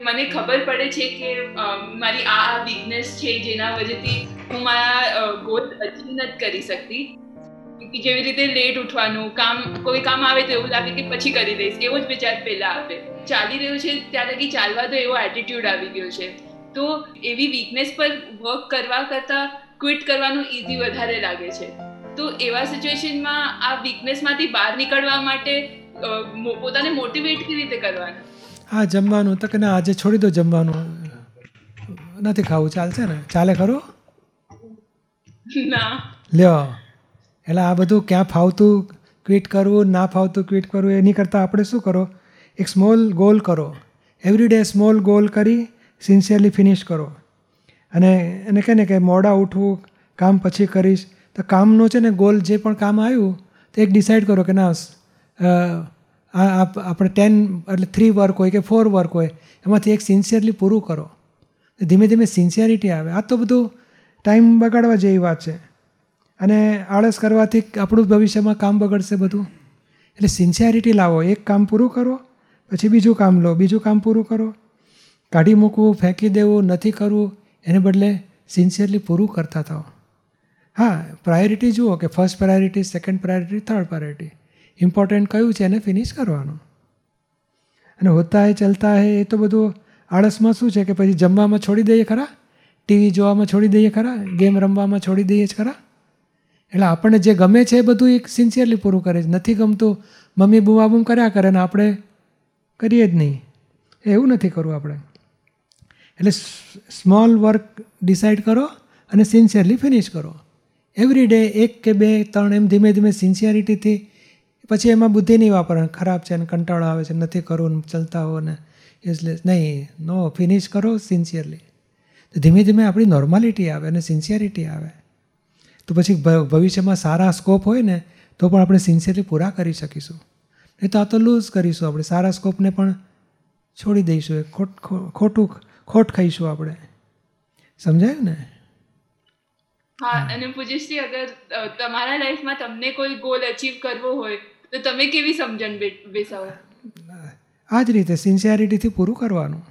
મને ખબર પડે છે કે મારી આ આ વીકનેસ છે જેના વજેથી હું મારા ગોલ અચીવ નથી કરી શકતી. કે જેવી રીતે લેટ ઉઠવાનું, કામ, કોઈ કામ આવે તો એવું લાગે કે પછી કરી દઈશ, એવો જ વિચાર પહેલાં આવે ચાલી રહ્યું છે, ત્યાં લગી ચાલવા તો એવો એટીટ્યુડ આવી ગયો છે. તો એવી વીકનેસ પર વર્ક કરવા કરતાં ક્વિટ કરવાનું ઇઝી વધારે લાગે છે. તો એવા સિચ્યુએશનમાં આ વીકનેસમાંથી બહાર નીકળવા માટે પોતાને મોટિવેટ કેવી રીતે કરવાનું? હા જમવાનું તો કે ના આજે છોડી દો જમવાનું. નથી ખાવું ચાલશે ને ચાલે ખરું? ના. લ્યો એટલે આ બધું ક્યાં ફાવતું ક્વિટ કરવું ના ફાવતું ક્વિટ કરવું એની કરતાં આપણે શું કરો? એક સ્મોલ ગોલ કરો. એવરી ડે સ્મોલ ગોલ કરી સિન્સિયરલી ફિનિશ કરો. અને એને કહે ને કે મોડા ઉઠવું કામ પછી કરીશ. તો કામનું છે ને ગોલ જે પણ કામ આવ્યું તો એક ડિસાઇડ કરો કે ના આ આપ- આપણે ટેન એટલે થ્રી વર્ક હોય કે ફોર વર્ક હોય, એમાંથી એક સિન્સિયરલી પૂરું કરો. ધીમે ધીમે સિન્સિયરિટી આવે. આ તો બધું ટાઈમ બગાડવા જેવી વાત છે. અને આળસ કરવાથી આપણું ભવિષ્યમાં કામ બગડશે બધું. એટલે સિન્સિયરિટી લાવો. એક કામ પૂરું કરો, પછી બીજું કામ લો. બીજું કામ પૂરું કરો. કાઢી મૂકવું, ફેંકી દેવું, નથી કરવું, એને બદલે સિન્સિયરલી પૂરું કરતા થાઓ. હા પ્રાયોરિટી જુઓ કે first priority second priority third priority important કયું છે એને ફિનિશ કરવાનું? અને હોતા હે ચલતા હે એ તો બધું આળસમાં શું છે કે પછી જમવામાં છોડી દઈએ ખરા? ટીવી જોવામાં છોડી દઈએ ખરા? ગેમ રમવામાં છોડી દઈએ જ ખરા? એટલે આપણને જે ગમે છે એ બધું એક સિન્સિયરલી પૂરું કરે છે. નથી ગમતું, મમ્મી બૂમાબૂમ કર્યા કરે ને આપણે કરીએ જ નહીં. એવું નથી કરવું આપણે. એટલે સ્મોલ વર્ક ડિસાઇડ કરો અને સિન્સિયરલી ફિનિશ કરો. એવરી ડે એક કે બે, ત્રણ એમ ધીમે ધીમે સિન્સિયરિટીથી પછી એમાં બુદ્ધિ નહીં વાપરવાની. ખરાબ છે અને કંટાળો આવે છે, નથી કરવું ચલતા હો ને યુઝલેસ નહીં નો ફિનિશ કરો સિન્સિયરલી તો ધીમે ધીમે આપણી નોર્માલિટી આવે અને સિન્સિયરિટી આવે. તો પછી ભવિષ્યમાં સારા સ્કોપ હોય ને, તો પણ આપણે સિન્સિયરલી પૂરા કરી શકીશું. નહીં તો આ તો લૂઝ કરીશું આપણે. સારા સ્કોપને પણ છોડી દઈશું. એ ખોટ ખોટું ખોટ ખાઈશું આપણે. સમજાયું ને? હા, અને પૂજ્યશ્રી, અગર તમારા લાઈફમાં તમને કોઈ ગોલ અચીવ કરવો હોય તો તમે કેવી સમજણ બેસાવો? આ જ રીતે સિન્સિયરિટીથી પૂરું કરવાનું.